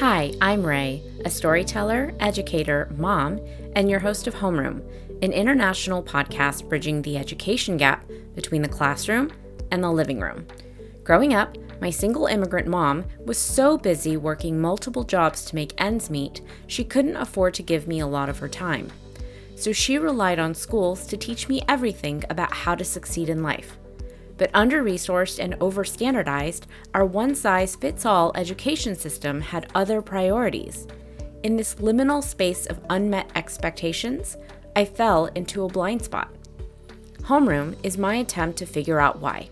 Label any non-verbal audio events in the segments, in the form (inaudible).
Hi, I'm Rée, a storyteller, educator, mom, and your host of Homeroom, an international podcast bridging the education gap between the classroom and the living room. Growing up, my single immigrant mom was so busy working multiple jobs to make ends meet, she couldn't afford to give me a lot of her time. So she relied on schools to teach me everything about how to succeed in life. But under resourced and over standardized, our one size fits all education system had other priorities. In this liminal space of unmet expectations, I fell into a blind spot. Homeroom is my attempt to figure out why.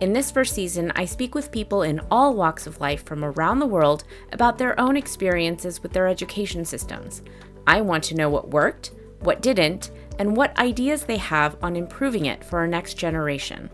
In this first season, I speak with people in all walks of life from around the world about their own experiences with their education systems. I want to know what worked, what didn't, and what ideas they have on improving it for our next generation.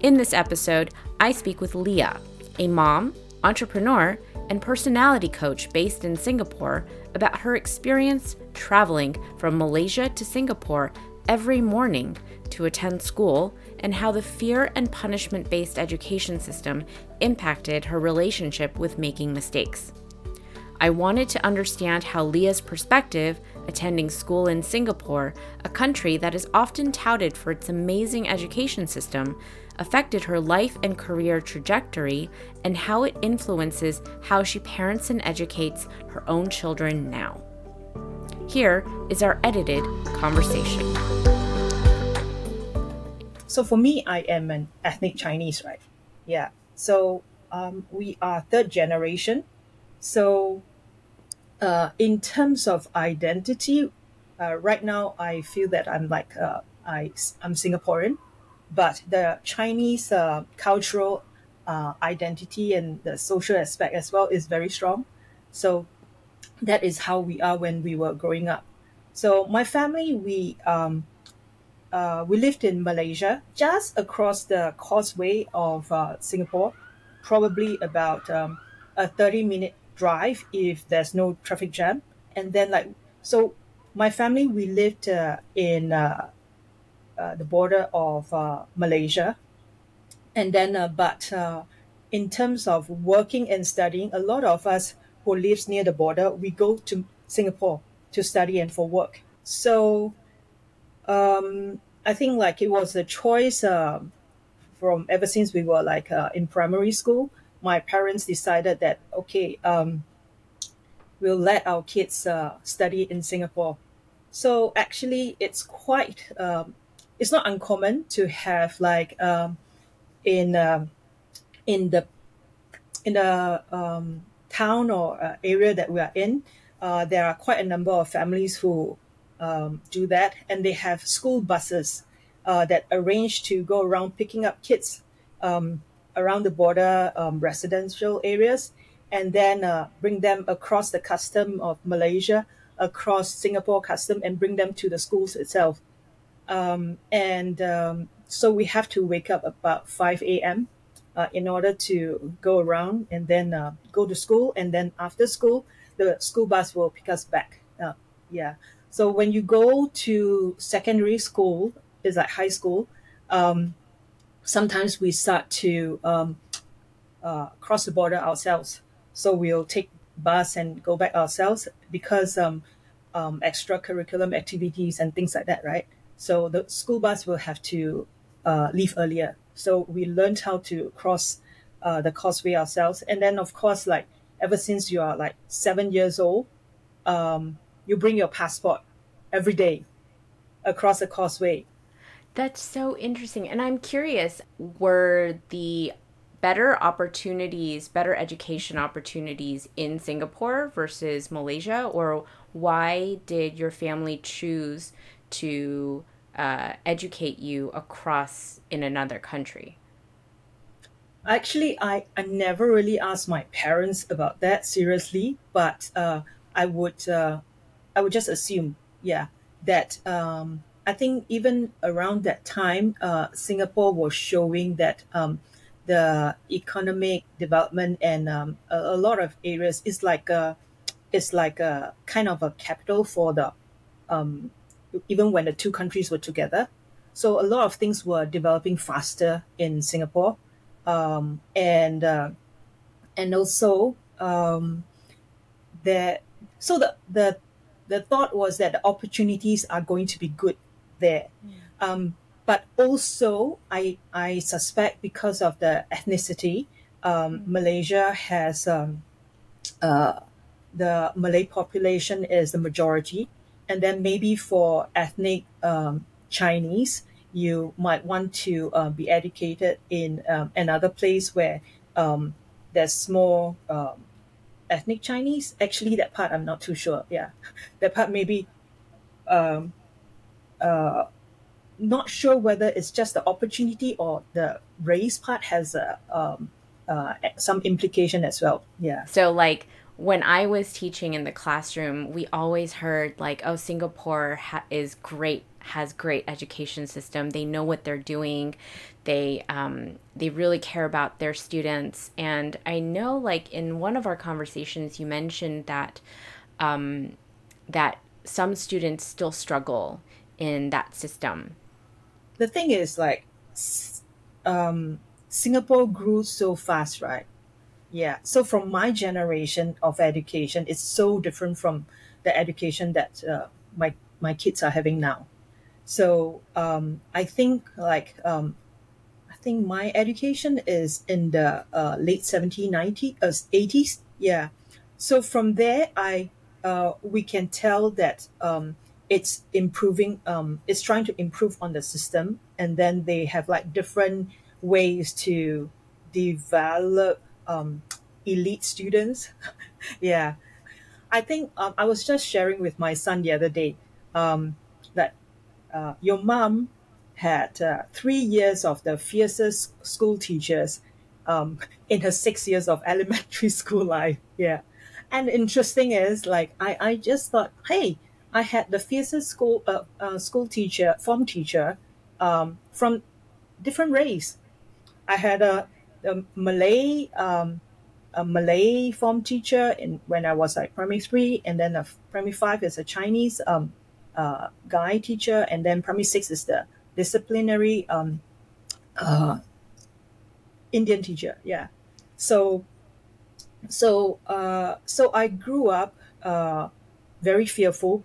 In this episode, I speak with Leah, a mom, entrepreneur, and personality coach based in Singapore, about her experience traveling from Malaysia to Singapore every morning to attend school and how the fear and punishment based education system impacted her relationship with making mistakes. I wanted to understand how Leah's perspective, attending school in Singapore, a country that is often touted for its amazing education system, affected her life and career trajectory and how it influences how she parents and educates her own children now. Here is our edited conversation. So, for me, I am an ethnic Chinese, right? Yeah. So, um, we are third generation. So, uh, in terms of identity, uh, right now I feel that I'm like uh, I I'm Singaporean, but the Chinese uh, cultural uh, identity and the social aspect as well is very strong. So that is how we are when we were growing up. So my family, we um, uh, we lived in Malaysia, just across the causeway of Singapore, probably about um, a thirty minute drive if there's no traffic jam. And then like so, my family we lived uh, in uh, uh, the border of uh, Malaysia. And then, uh, but uh, in terms of working and studying, a lot of us who lives near the border, we go to Singapore to study and for work. So um, I think like it was a choice uh, from ever since we were like in primary school. My parents decided that okay, um, we'll let our kids uh, study in Singapore. So actually, it's quite um, it's not uncommon to have like um, in uh, in the in the um, town or uh, area that we are in, uh, there are quite a number of families who um, do that, and they have school buses uh, that arrange to go around picking up kids um, around the border um, residential areas, and then uh, bring them across the custom of Malaysia, across Singapore custom, and bring them to the schools itself. Um, and um, so we have to wake up about 5 a.m. Uh, in order to go around and then uh, go to school. And then after school, the school bus will pick us back. Yeah. So when you go to secondary school, is like high school, um, sometimes we start to um, uh, cross the border ourselves. So we'll take bus and go back ourselves because um, um, extracurriculum activities and things like that, right? So the school bus will have to uh, leave earlier. So we learned how to cross uh, the causeway ourselves. And then, of course, like ever since you are like seven years old, um, you bring your passport every day across the causeway. That's so interesting. And I'm curious were the better opportunities, better education opportunities in Singapore versus Malaysia? Or why did your family choose to uh, educate you across in another country? Actually, I, I never really asked my parents about that seriously, but uh, I would uh, I would just assume, yeah, that um, I think even around that time, uh, Singapore was showing that um, the economic development and um, a, a, lot of areas is like a it's like a kind of a capital for the um, even when the two countries were together. So a lot of things were developing faster in Singapore, um, and uh, and also um, there so the the the thought was that the opportunities are going to be good there. Um, but also I I suspect because of the ethnicity um, Malaysia has um, uh, the Malay population is the majority. And then maybe for ethnic um, Chinese you might want to uh, be educated in um, another place where um, there's more um, ethnic Chinese. Actually, that part I'm not too sure. Yeah, (laughs) that part maybe um, uh, not sure whether it's just the opportunity or the race part has a um, uh, some implication as well. Yeah. So like when I was teaching in the classroom, we always heard like, "Oh, Singapore ha- is great, has great education system. They know what they're doing. They um, they really care about their students." And I know, like in one of our conversations, you mentioned that um, that some students still struggle in that system. The thing is, like, um, Singapore grew so fast, right? Yeah. So from my generation of education, it's so different from the education that uh, my my kids are having now. So um, I think like um, I think my education is in the uh, late 70s, 90s, uh, 80s. Yeah. So from there, I uh, we can tell that um, it's improving. Um, it's trying to improve on the system, and then they have like different ways to develop um, elite students. (laughs) yeah, I think um, I was just sharing with my son the other day um, that uh, your mom had uh, three years of the fiercest school teachers um, (laughs) in her six years of (laughs) elementary school life. Yeah, and interesting is like I, I just thought, hey, I had the fiercest school uh, uh, school teacher, form teacher, um, from different race. I had a, a Malay um, a Malay form teacher in when I was like primary three, and then a primary five is a Chinese um, uh, guy teacher, and then primary six is the disciplinary um, uh, Indian teacher. Yeah, so so uh, so I grew up uh, very fearful.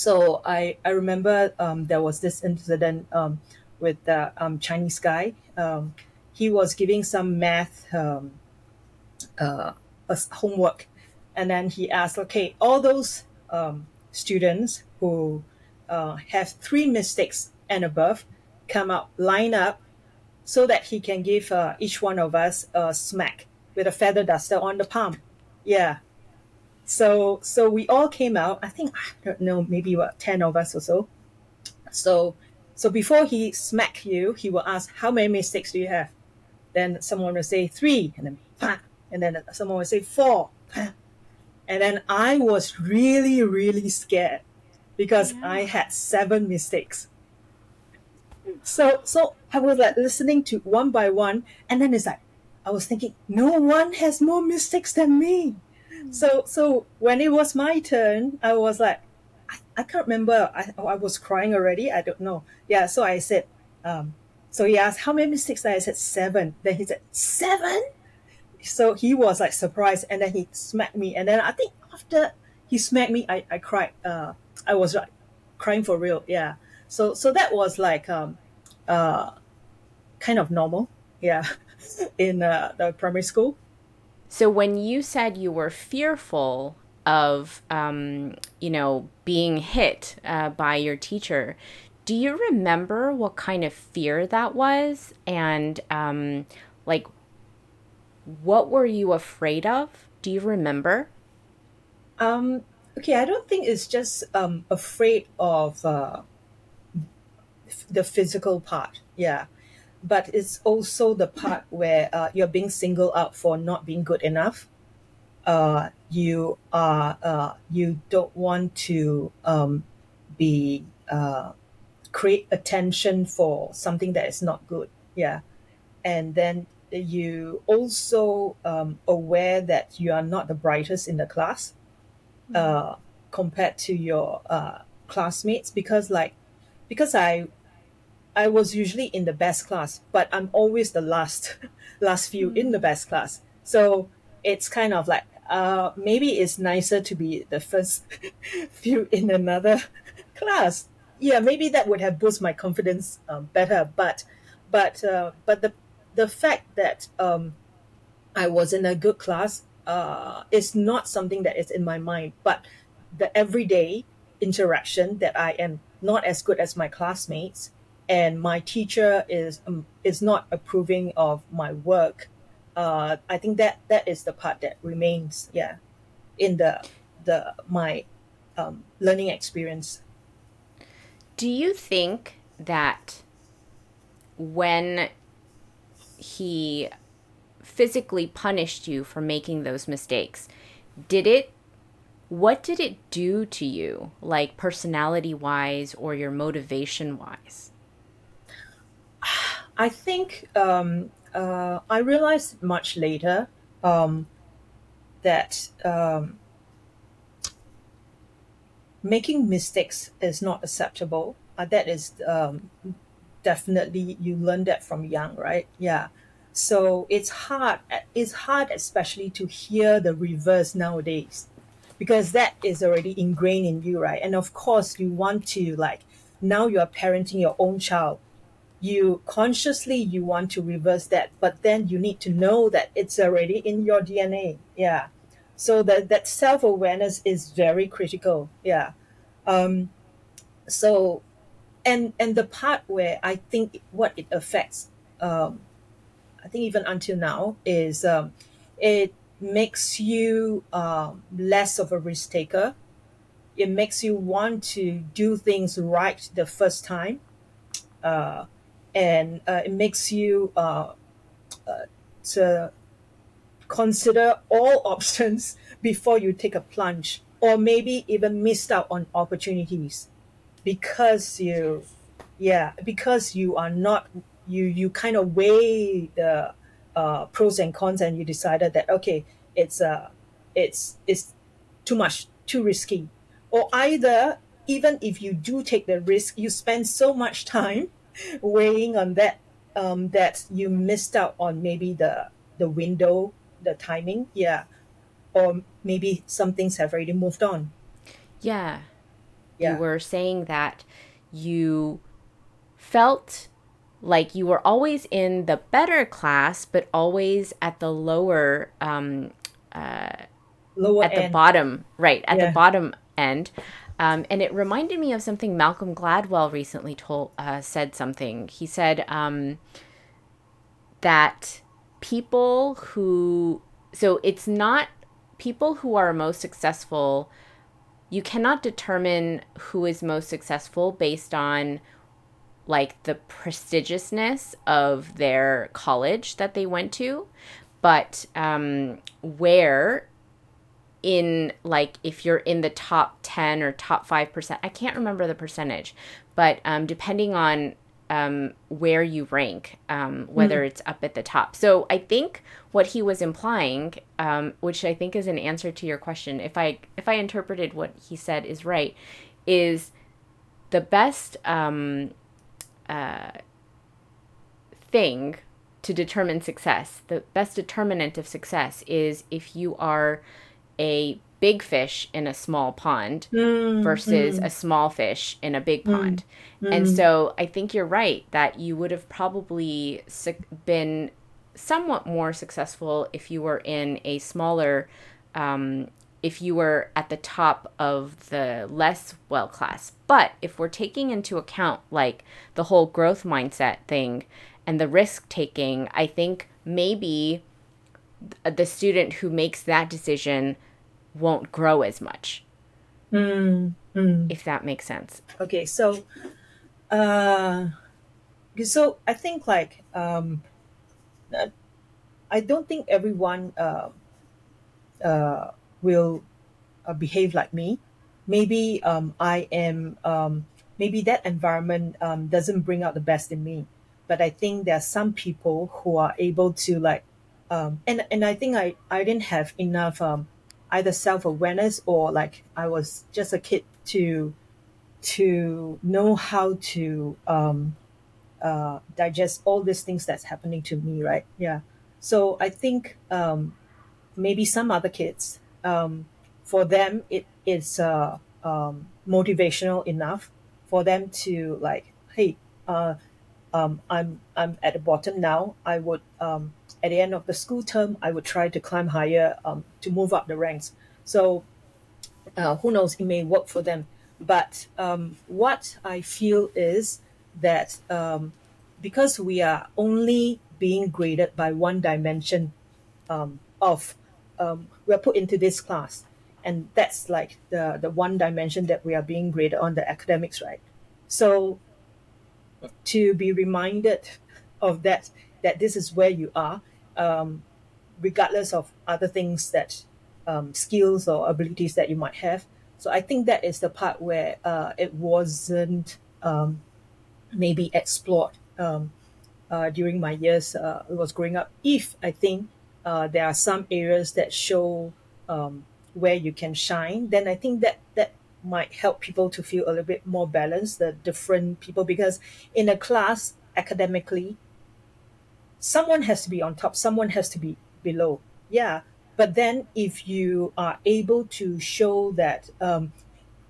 So I I remember um, there was this incident um, with the um, Chinese guy. Um, he was giving some math um, uh, homework, and then he asked, okay, all those um, students who uh, have three mistakes and above come up, line up, so that he can give uh, each one of us a smack with a feather duster on the palm. Yeah. So so we all came out. I think I don't know, maybe what ten of us or so. So so before he smack you, he will ask, "How many mistakes do you have?" Then someone will say three, and then and then someone will say four. And then I was really, really scared because yeah. I had seven mistakes. So so I was like listening to one by one, and then it's like I was thinking, no one has more mistakes than me. So so when it was my turn, I was like, I, I can't remember. I I was crying already. I don't know. Yeah. So I said, um, so he asked how many mistakes. I said seven. Then he said seven so he was like surprised and then he smacked me and then i think after he smacked me i, I cried uh, i was like crying for real yeah so so that was like um uh kind of normal yeah (laughs) in uh, the primary school so when you said you were fearful of um, you know being hit uh, by your teacher do you remember what kind of fear that was and um, like what were you afraid of? Do you remember? Um, okay, I don't think it's just um, afraid of uh, the physical part. Yeah. But it's also the part where uh, you're being singled out for not being good enough. Uh, you are uh, you don't want to um, be uh, create attention for something that is not good. Yeah, and then you also um, aware that you are not the brightest in the class mm-hmm. uh, compared to your uh, classmates because like because I I was usually in the best class but I'm always the last (laughs) last few mm-hmm. in the best class so it's kind of like uh, maybe it's nicer to be the first (laughs) few in another (laughs) class. Yeah, maybe that would have boosted my confidence um, better. But, but, uh, but the the fact that um, I was in a good class uh, is not something that is in my mind. But the everyday interaction that I am not as good as my classmates, and my teacher is um, is not approving of my work uh, I think that that is the part that remains, yeah, in the the my um, learning experience. Do you think that when he physically punished you for making those mistakes, did it what did it do to you, like personality wise or your motivation wise? I think um, uh, I realized much later um, that um, making mistakes is not acceptable. Uh, that is um, definitely you learn that from young, right? Yeah. So it's hard. It's hard, especially to hear the reverse nowadays, because that is already ingrained in you, right? And of course, you want to like now you are parenting your own child you consciously you want to reverse that but then you need to know that it's already in your dna yeah. So that that self-awareness is very critical. Yeah. Um so and and the part where i think what it affects um i think even until now is um it makes you um, less of a risk taker. It makes you want to do things right the first time. Uh, and uh, it makes you uh, uh, to consider all (laughs) options before you take a plunge or maybe even missed out on opportunities because you yeah because you are not you you kind of weigh the uh, pros and cons and you decided that okay it's uh it's it's too much too risky. Or either even if you do take the risk you spend so much (laughs) time weighing on that um, that you missed out on maybe the the window, the timing, yeah, or maybe some things have already moved on. Yeah, yeah. you were saying that you felt like you were always in the better class, but always at the lower, um, uh, lower at end. the bottom, right at yeah. the bottom end. Um, and it reminded me of something Malcolm Gladwell recently told uh, said something. He said um, that people who so it's not people who are most successful. You cannot determine who is most successful based on like the prestigiousness of their college that they went to, but um, where in like if you're in the top 10 or top 5% i can't remember the percentage but um, depending on um, where you rank um, whether mm. it's up at the top so i think what he was implying um, which i think is an answer to your question if i if i interpreted what he said is right is the best um, uh, thing to determine success the best determinant of success is if you are a big fish in a small pond mm, versus mm. a small fish in a big mm, pond. Mm, and so I think you're right that you would have probably been somewhat more successful if you were in a smaller um, if you were at the top of the less well class. But if we're taking into account like the whole growth mindset thing and the risk taking, I think maybe the student who makes that decision won't grow as much. Mm, mm. If that makes sense. Okay, so uh so I think like um I don't think everyone uh, uh, will uh, behave like me. Maybe um, I am um, maybe that environment um, doesn't bring out the best in me. But I think there are some people who are able to like um, and and I think I, I didn't have enough um, either self awareness or like I was just a kid to to know how to um, uh, digest all these things that's happening to me, right? Yeah. So I think um, maybe some other kids, um, for them it is uh, um, motivational enough for them to like, hey, uh, um, I'm I'm at the bottom now. I would um, at the end of the school term, I would try to climb higher um, to move up the ranks. So uh, who knows, it may work for them. But um, what I feel is that um, because we are only being graded by one dimension um, of, um, we're put into this class, and that's like the, the one dimension that we are being graded on the academics, right? So to be reminded of that, that this is where you are, um, regardless of other things that um, skills or abilities that you might have. So I think that is the part where uh, it wasn't um, maybe explored um, uh, during my years uh, was growing up. If I think uh, there are some areas that show um, where you can shine, then I think that that might help people to feel a little bit more balanced, the different people, because in a class academically, someone has to be on top, someone has to be below. Yeah. But then if you are able to show that um,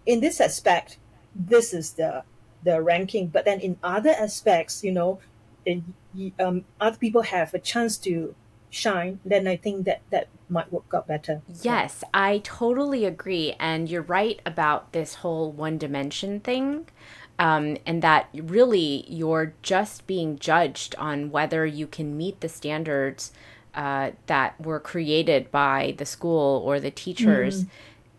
in this aspect, this is the the ranking, but then in other aspects, you know, in, um, other people have a chance to shine, then I think that that might work out better. Yes, I totally agree. And you're right about this whole one dimension thing. Um, and that really you're just being judged on whether you can meet the standards uh, that were created by the school or the teachers. Mm.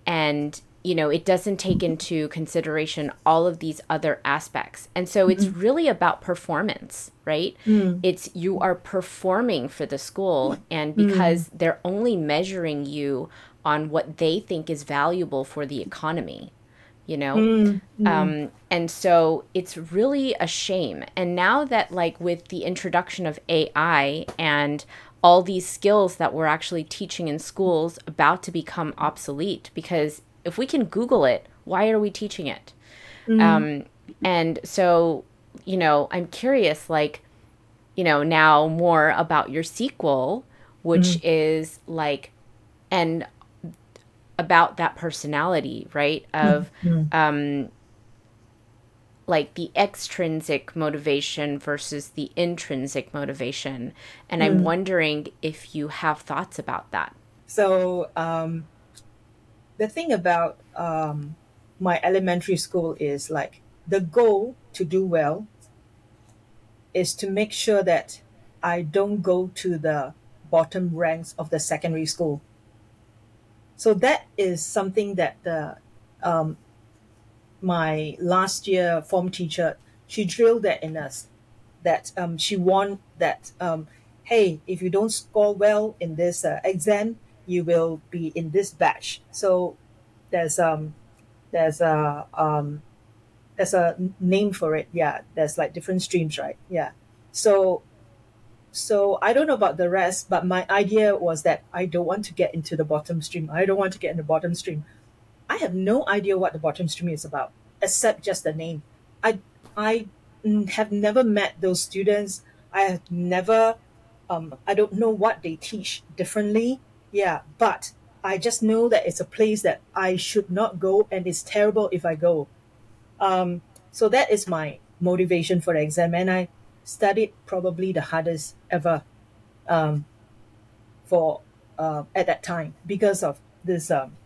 And you know, it doesn't take into consideration all of these other aspects. And so mm-hmm. it's really about performance, right? Mm. It's you are performing for the school, and mm. because mm. they're only measuring you on what they think is valuable for the economy, you know? Mm. mm. Um, and so it's really a shame. And now that, like, with the introduction of AI and all these skills that we're actually teaching in schools about to become obsolete because if we can Google it, why are we teaching it? Mm-hmm. Um, and so, you know, I'm curious, like, you know, now more about your sequel, which mm-hmm. is like, and about that personality, right? Of, mm-hmm. um, like the extrinsic motivation versus the intrinsic motivation. And I'm mm. wondering if you have thoughts about that. So, um, the thing about um, my elementary school is like the goal to do well is to make sure that I don't go to the bottom ranks of the secondary school. So that is something that the um, my last year form teacher she drilled that in us that um, she warned that um, hey if you don't score well in this uh, exam you will be in this batch. So there's um there's a um there's a name for it. Yeah, there's like different streams, right? Yeah. So so I don't know about the rest, but my idea was that I don't want to get into the bottom stream. I don't want to get in the bottom stream. I have no idea what the bottom stream is about, except just the name. I I have never met those students. I have never um, I don't know what they teach differently yeah, but I just know that it's a place that I should not go and it's terrible if I go. Um, so that is my motivation for the exam. And I studied probably the hardest ever um, for uh, at that time because of this um,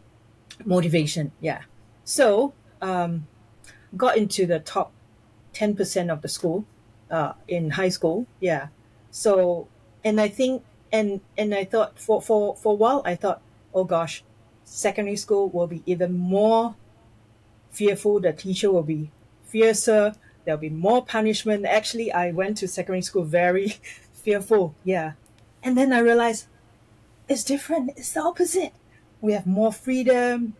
motivation. Yeah. So um, got into the top 10% of the school uh, in high school. Yeah. So, and I think and and I thought for for for a while I thought, oh gosh, secondary school will be even more fearful. The teacher will be fiercer. There'll be more punishment. Actually, I went to secondary school very (laughs) fearful. Yeah, and then I realized it's different. It's the opposite. We have more freedom.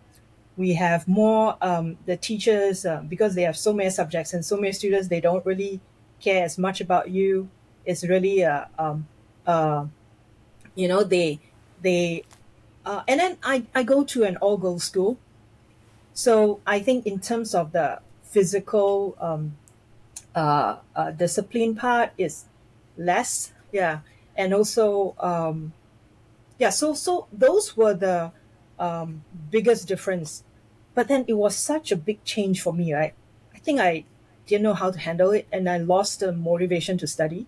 We have more um, the teachers uh, because they have so many subjects and so many students. They don't really care as much about you. It's really a um, uh, you know they they uh, and then I, I go to an all girls school so i think in terms of the physical um, uh, uh, discipline part is less yeah. And also um, yeah so so those were the um, biggest difference. But then it was such a big change for me right? I think i didn't know how to handle it and i lost the motivation to study.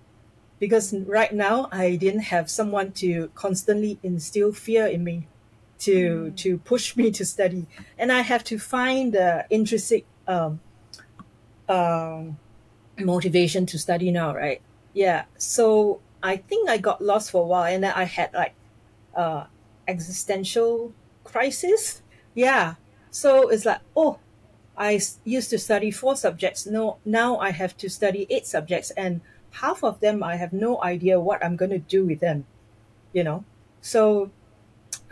Because right now i didn't have someone to constantly instill fear in me to to push (laughs) me to study. And i have to find the intrinsic um, um, motivation to study now right yeah so i think i got lost for a while and then i had like uh, existential crisis yeah so it's like oh I used to study four subjects. No, now I have to study eight subjects, and half of them I have no idea what I'm going to do with them. You know, so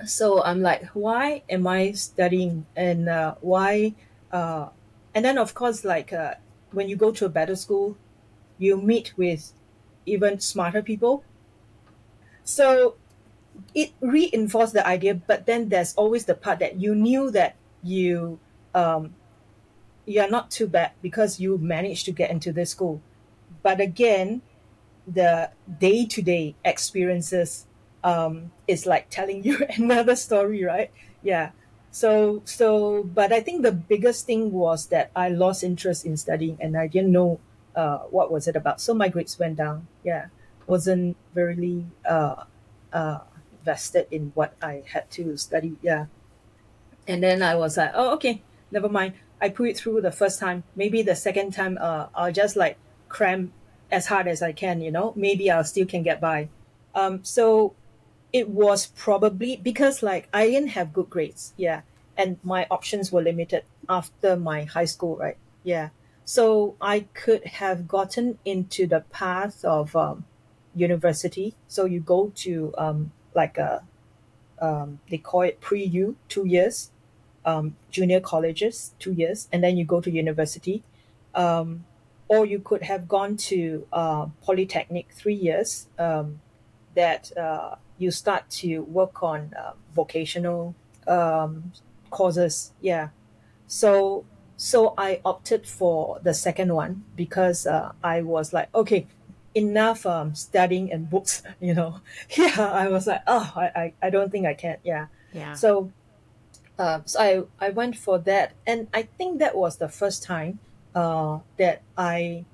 so I'm like, why am I studying, and uh, why? Uh, and then of course, like uh, when you go to a better school, you meet with even smarter people. So it reinforced the idea, but then there's always the part that you knew that you um, you're not too bad because you managed to get into this school. But again, the day to day experiences um, is like telling (laughs) you another story, right? Yeah. So so, but I think the biggest thing was that I lost interest in studying, and I didn't know uh, what was it about. So my grades went down. Yeah, wasn't really uh, uh, vested in what I had to study. Yeah, and then I was like, oh, okay, never mind. I put it through the first time. Maybe the second time, uh, I'll just like cram as hard as I can. You know, maybe I'll still can get by. Um, so it was probably because like I didn't have good grades. Yeah, and my options were limited after my high school. Right. Yeah. So I could have gotten into the path of um, university. So you go to um, like a um, they call it pre-U, two years, um, junior colleges, two years, and then you go to university. Um, or you could have gone to uh, polytechnic, three years, um, that uh, you start to work on uh, vocational um, courses. Yeah. So so I opted for the second one because uh, I was like, okay, enough um, studying and books, (laughs) you know. (laughs) Yeah, I was like, oh, I, I, I don't think I can. Yeah. Yeah. So, uh, so I, I went for that. And I think that was the first time uh, that I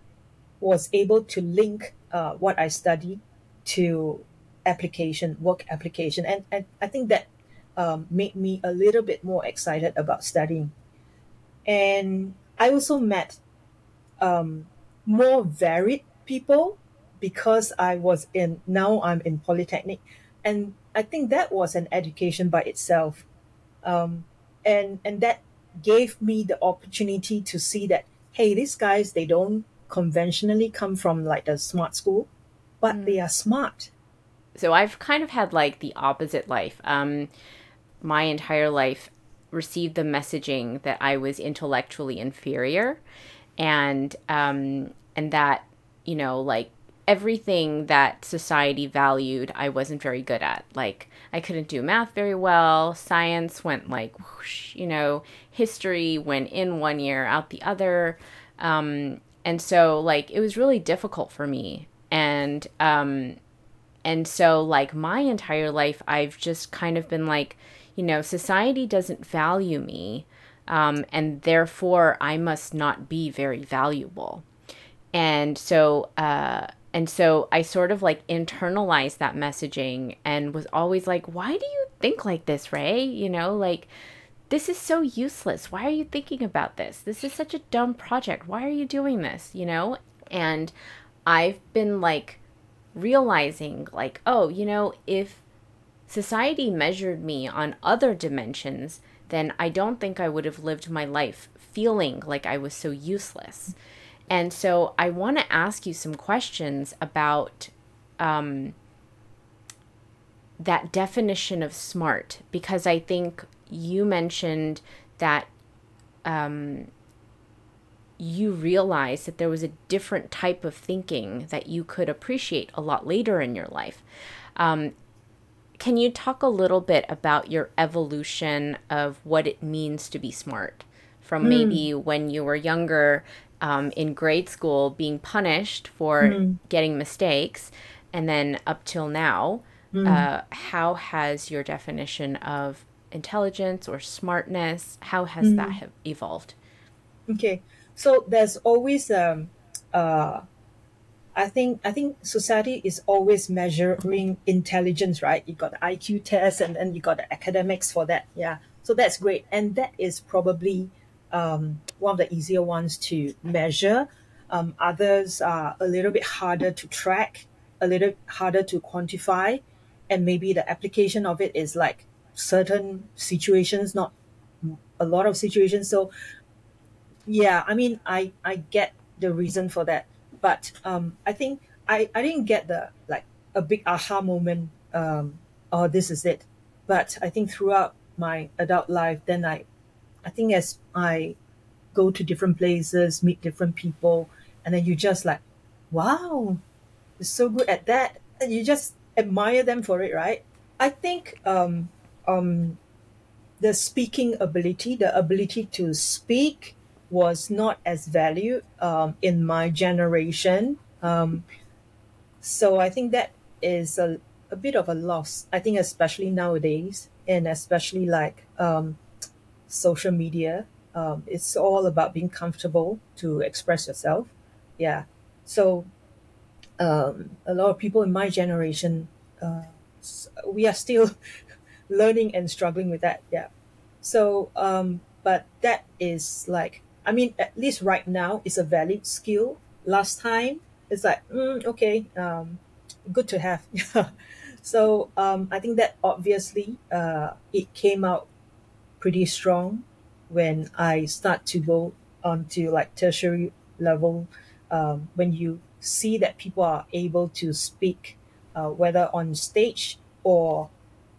was able to link uh, what I studied to application, work application. And, and I think that um, made me a little bit more excited about studying. And I also met um, more varied people because I was in now I'm in polytechnic, and I think that was an education by itself, um, and and that gave me the opportunity to see that hey, these guys they don't conventionally come from like the smart school, but they are smart. So I've kind of had like the opposite life. Um, my entire life received the messaging that I was intellectually inferior, and um, and that you know like everything that society valued, I wasn't very good at. Like I couldn't do math very well. Science went like whoosh, you know, history went in one year, out the other. Um, and so like it was really difficult for me. And um, and so, like, my entire life, I've just kind of been like, you know, society doesn't value me. Um, and therefore, I must not be very valuable. And so, uh, and so I sort of like internalized that messaging and was always like, why do you think like this, Rée? You know, like, this is so useless. Why are you thinking about this? This is such a dumb project. Why are you doing this? You know? And I've been like realizing, like, oh, you know, if society measured me on other dimensions, then I don't think I would have lived my life feeling like I was so useless. And so I want to ask you some questions about um, that definition of smart because I think you mentioned that um, you realized that there was a different type of thinking that you could appreciate a lot later in your life. Um, can you talk a little bit about your evolution of what it means to be smart? From maybe when you were younger um, in grade school, being punished for getting mistakes, and then up till now, mm. uh, how has your definition of intelligence or smartness how has mm. that evolved okay so there's always um uh I think I think society is always measuring intelligence, right? You got the IQ test, and then you got the academics for that. Yeah, so that's great, and that is probably um, one of the easier ones to measure. Um, others are a little bit harder to track, a little harder to quantify, and maybe the application of it is like certain situations, not a lot of situations. So, yeah, I mean, I I get the reason for that, but um, I think I I didn't get the like a big aha moment. Um, oh, this is it. But I think throughout my adult life, then I, I think as I go to different places, meet different people, and then you just like, wow, you're so good at that, and you just admire them for it, right? I think um, um, the speaking ability, the ability to speak, was not as valued um, in my generation. Um, so I think that is a, a bit of a loss. I think especially nowadays, and especially like um, social media, um, it's all about being comfortable to express yourself. Yeah. So um, a lot of people in my generation, uh, we are still (laughs) learning and struggling with that. Yeah. So, um, but that is like, I mean, at least right now, it's a valid skill. Last time, it's like, mm, okay, um, good to have. (laughs) so um, I think that obviously uh, it came out pretty strong when I start to go on to like tertiary level. Um, when you see that people are able to speak, uh, whether on stage or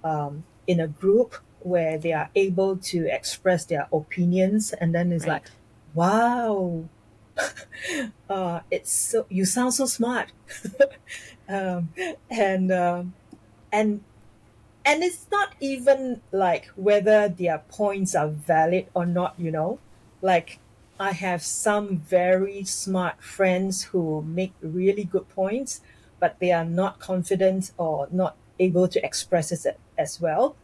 um, in a group where they are able to express their opinions, and then it's right. like, wow, (laughs) uh, it's so you sound so smart, (laughs) um, and um, and and it's not even like whether their points are valid or not. You know, like I have some very smart friends who make really good points, but they are not confident or not able to express it as well.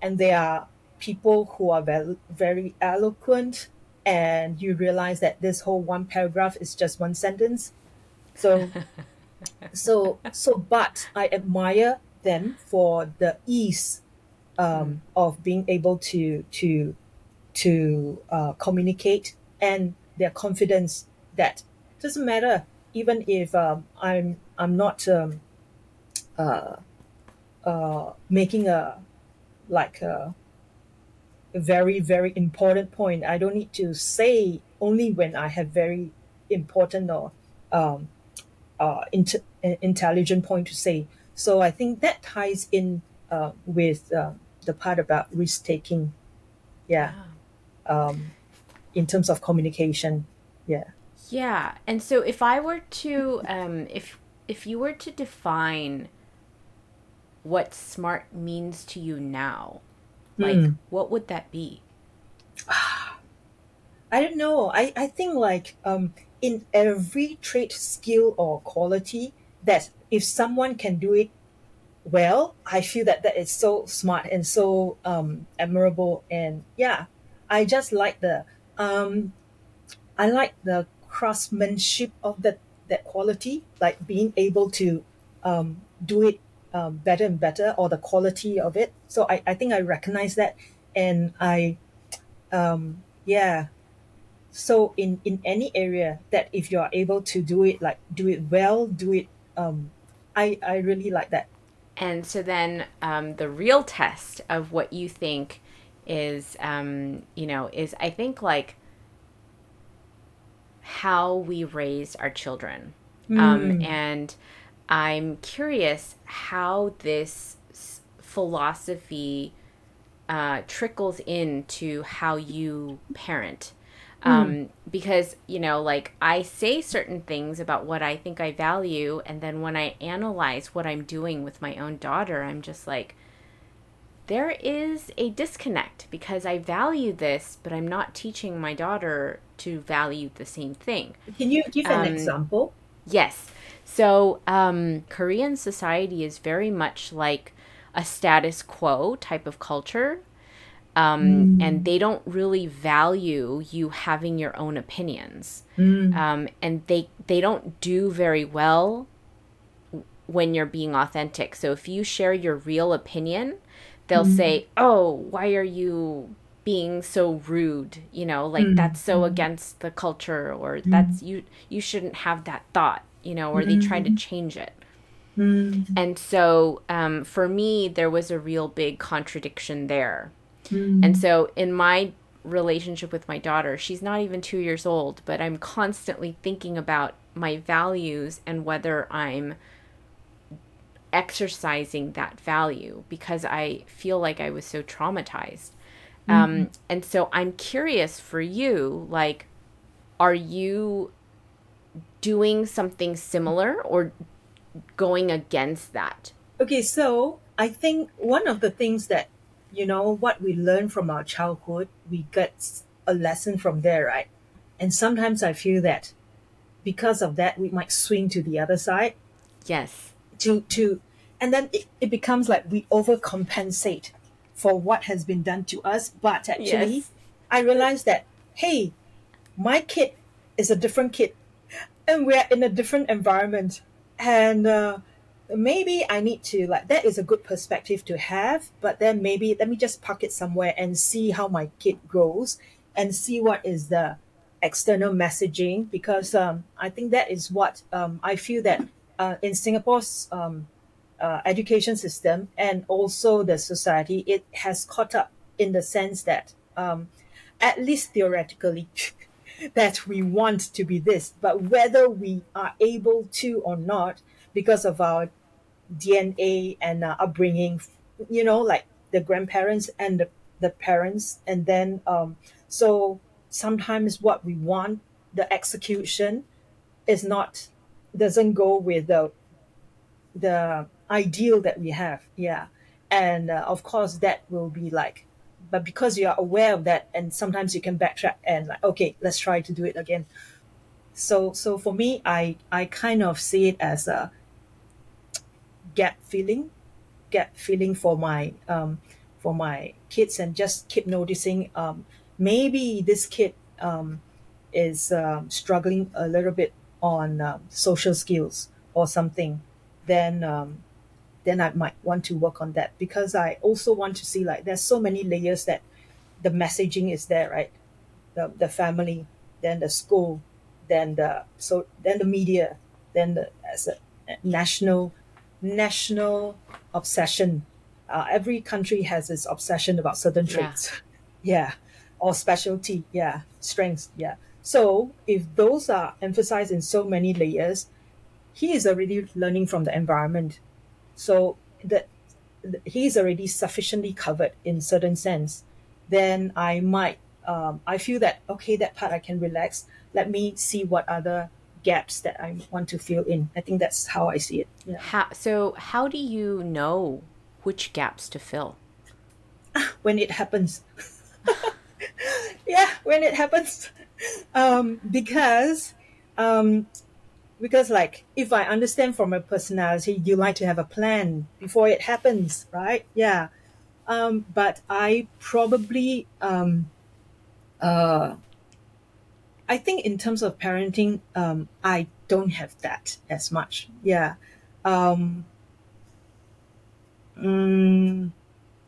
And there are people who are very, very eloquent, and you realize that this whole one paragraph is just one sentence. So, (laughs) so, so, but I admire them for the ease um, of being able to to to uh, communicate and their confidence that doesn't matter even if um, I'm I'm not um, uh, uh, making a like a very very important point. I don't need to say only when I have very important or um, uh, int- intelligent point to say. So I think that ties in uh, with uh, the part about risk taking. Yeah. Um, in terms of communication. Yeah. Yeah. And so if I were to um, if if you were to define what smart means to you now, like mm. what would that be? (sighs) I don't know. I, I think like um, in every trait, skill, or quality, that if someone can do it well, I feel that that is so smart and so um, admirable. And yeah, I just like the um, I like the craftsmanship of that that quality, like being able to um, do it um, better and better, or the quality of it. So I, I think I recognize that, and I, um, yeah. So in in any area that if you are able to do it, like do it well, do it, um, I I really like that. And so then um, the real test of what you think is um, you know is I think like how we raise our children, mm. um, and I'm curious how this philosophy uh, trickles into how you parent. Um, mm. Because, you know, like I say certain things about what I think I value, and then when I analyze what I'm doing with my own daughter, I'm just like, there is a disconnect because I value this, but I'm not teaching my daughter to value the same thing. Can you give an um, example? Yes. So, um, Korean society is very much like a status quo type of culture. Um, mm. And they don't really value you having your own opinions. Mm. Um, and they, they don't do very well when you're being authentic. So if you share your real opinion, they'll mm. say, "Oh, why are you being so rude you know like mm. that's so mm. against the culture or mm. that's you you shouldn't have that thought you know or they tried to change it. And so um, for me there was a real big contradiction there. And so in my relationship with my daughter she's not even two years old but i'm constantly thinking about my values and whether i'm exercising that value because i feel like i was so traumatized. Um, mm-hmm. and so I'm curious for you, like, are you doing something similar or going against that? Okay, so I think one of the things that, you know, what we learn from our childhood, we get a lesson from there, right? And sometimes I feel that because of that, we might swing to the other side. Yes. To, to, and then it, it becomes like we overcompensate for what has been done to us. But actually, yes. I realized that, hey, my kid is a different kid and we're in a different environment. And uh, maybe I need to, like, that is a good perspective to have. But then maybe let me just park it somewhere and see how my kid grows and see what is the external messaging because um, I think that is what um, I feel that uh, in Singapore's um, uh, education system and also the society, it has caught up in the sense that, um, at least theoretically, (laughs) that we want to be this, but whether we are able to or not, because of our DNA and uh, upbringing, you know, like the grandparents and the, the parents, and then um, so sometimes what we want, the execution, is not doesn't go with the the ideal that we have. Yeah. And uh, of course, that will be like, but because you are aware of that, and sometimes you can backtrack and like, okay, let's try to do it again. So, so for me, I I kind of see it as a gap feeling, gap feeling for my um, for my kids, and just keep noticing. Um, maybe this kid um, is um, struggling a little bit on um, social skills or something. Then um, then I might want to work on that because I also want to see like there's so many layers that the messaging is there, right? The the family, then the school, then the so then the media, then the as a national national obsession. Uh, every country has its obsession about certain traits. Yeah. (laughs) yeah. Or specialty. Yeah. Strengths. Yeah. So if those are emphasized in so many layers, he is already learning from the environment so that he's already sufficiently covered in certain sense, then I might um, I feel that okay that part I can relax. Let me see what other gaps that I want to fill in. I think that's how I see it. Yeah. How, so how do you know which gaps to fill? (laughs) when it happens. (laughs) yeah, when it happens. (laughs) Um, because um, because like if i understand from a personality you like to have a plan before it happens right? Yeah. Um, but i probably um, uh, i think in terms of parenting um, i don't have that as much. Yeah. Um, mm,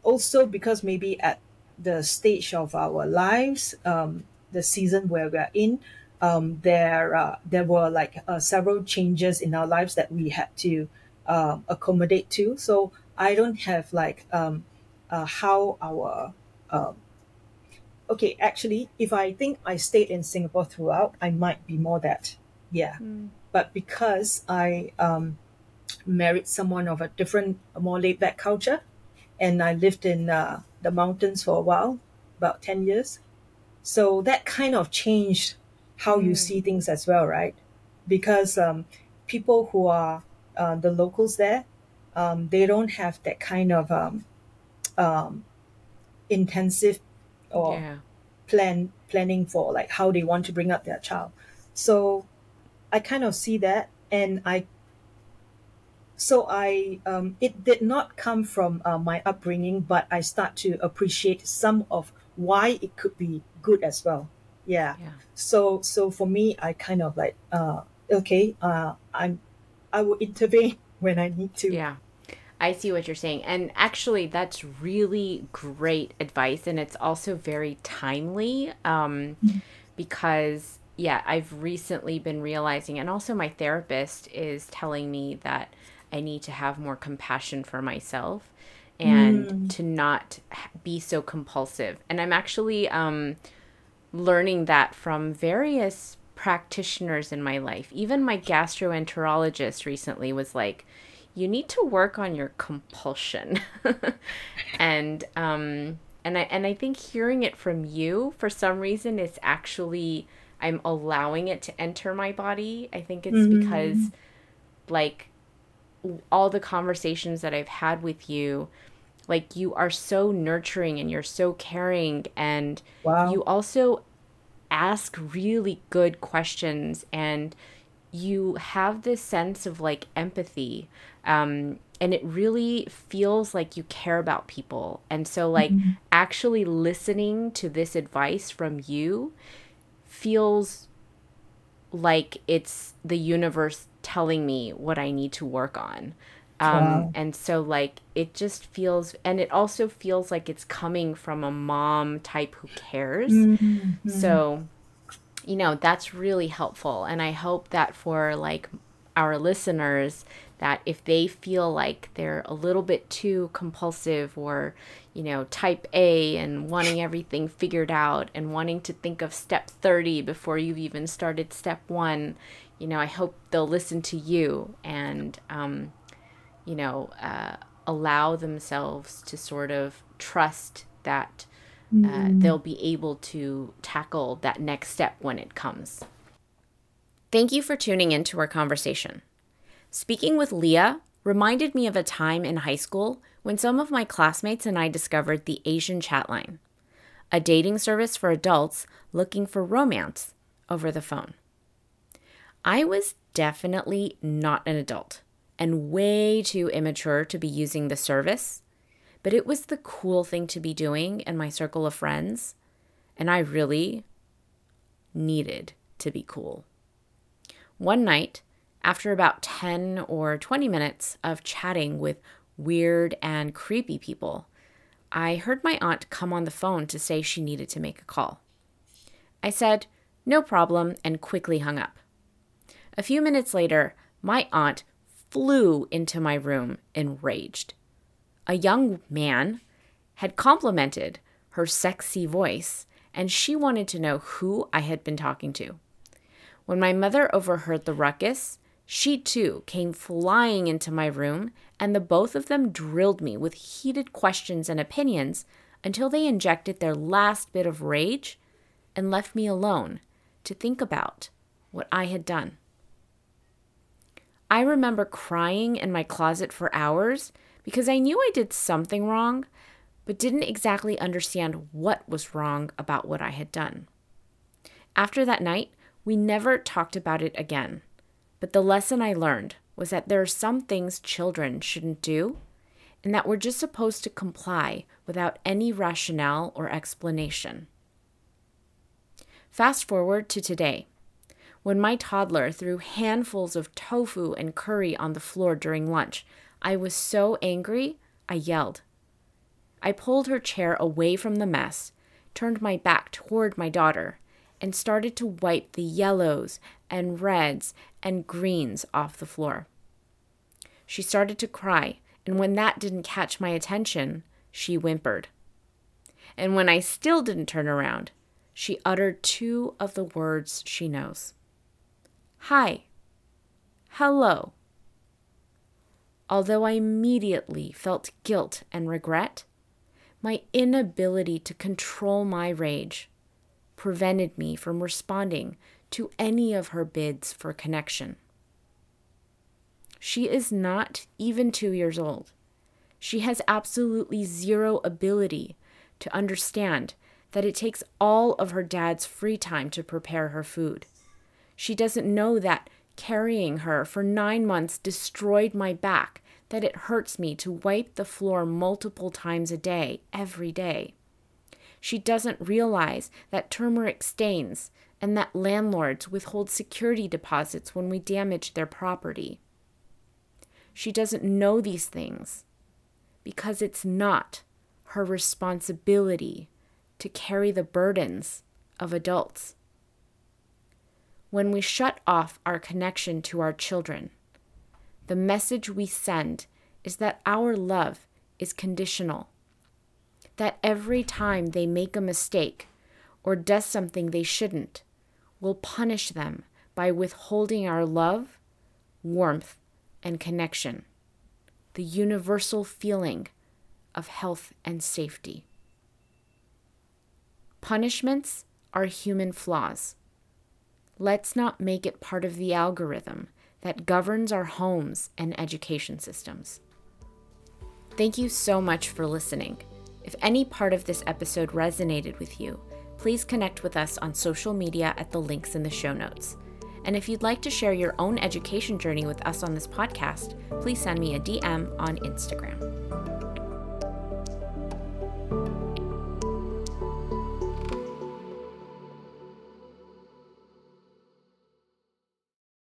also because maybe at the stage of our lives um, the season where we're in um, there uh, there were like uh, several changes in our lives that we had to uh, accommodate to. So I don't have like um, uh, how our um, okay actually if I think I stayed in Singapore throughout, I might be more that yeah. Mm. But because I um, married someone of a different, more laid back culture, and I lived in uh, the mountains for a while, about ten years. So that kind of changed how you mm. see things as well, right? Because um, people who are uh, the locals there, um, they don't have that kind of um, um, intensive or yeah. plan planning for like how they want to bring up their child. So I kind of see that, and I so I um, it did not come from uh, my upbringing, but I start to appreciate some of why it could be good as well. Yeah. Yeah. So so for me, I kind of like uh, okay, uh, I'm I will intervene (laughs) when I need to. Yeah. I see what you're saying. And actually, that's really great advice. And it's also very timely um, because, yeah, I've recently been realizing, and also my therapist is telling me that I need to have more compassion for myself and to not be so compulsive. And I'm actually um, learning that from various practitioners in my life. Even my gastroenterologist recently was like, you need to work on your compulsion. (laughs) and um and I and I think hearing it from you for some reason it's actually I'm allowing it to enter my body. I think it's because like all the conversations that I've had with you like you are so nurturing and you're so caring and Wow. you also ask really good questions and you have this sense of like empathy um, and it really feels like you care about people and so like actually listening to this advice from you feels like it's the universe telling me what I need to work on. Um, Wow. and so like it just feels and it also feels like it's coming from a mom type who cares. So, you know, that's really helpful. And I hope that for like our listeners, that if they feel like they're a little bit too compulsive or, you know, type A and wanting everything figured out and wanting to think of step 30 before you've even started step one, you know, I hope they'll listen to you and, um, you know, uh, allow themselves to sort of trust that uh, they'll be able to tackle that next step when it comes. Thank you for tuning in to our conversation. Speaking with Leah reminded me of a time in high school when some of my classmates and I discovered the Asian Chatline, a dating service for adults looking for romance over the phone. I was definitely not an adult and way too immature to be using the service, but it was the cool thing to be doing in my circle of friends, and I really needed to be cool. One night, after about 10 or 20 minutes of chatting with weird and creepy people, I heard my aunt come on the phone to say she needed to make a call. I said, no problem, and quickly hung up. A few minutes later, my aunt flew into my room enraged. A young man had complimented her sexy voice, and she wanted to know who I had been talking to. When my mother overheard the ruckus, she too came flying into my room, and the both of them drilled me with heated questions and opinions until they injected their last bit of rage and left me alone to think about what I had done. I remember crying in my closet for hours because I knew I did something wrong, but didn't exactly understand what was wrong about what I had done. After that night, we never talked about it again. But the lesson I learned was that there are some things children shouldn't do, and that we're just supposed to comply without any rationale or explanation. Fast forward to today. When my toddler threw handfuls of tofu and curry on the floor during lunch, I was so angry, I yelled. I pulled her chair away from the mess, turned my back toward my daughter, and started to wipe the yellows and reds and greens off the floor. She started to cry, and when that didn't catch my attention, she whimpered. And when I still didn't turn around, she uttered two of the words she knows Hi. Hello. Although I immediately felt guilt and regret, my inability to control my rage prevented me from responding to any of her bids for connection. She is not even two years old. She has absolutely zero ability to understand that it takes all of her dad's free time to prepare her food. She doesn't know that Carrying her for nine months destroyed my back, that it hurts me to wipe the floor multiple times a day, every day. She doesn't realize that turmeric stains and that landlords withhold security deposits when we damage their property. She doesn't know these things because it's not her responsibility to carry the burdens of adults. When we shut off our connection to our children, the message we send is that our love is conditional that every time they make a mistake or does something they shouldn't, we'll punish them by withholding our love, warmth, and connection, the universal feeling of health and safety. Punishments are human flaws. Let's not make it part of the algorithm that governs our homes and education systems. Thank you so much for listening. If any part of this episode resonated with you, please connect with us on social media at the links in the show notes. And if you'd like to share your own education journey with us on this podcast, please send me a DM on Instagram.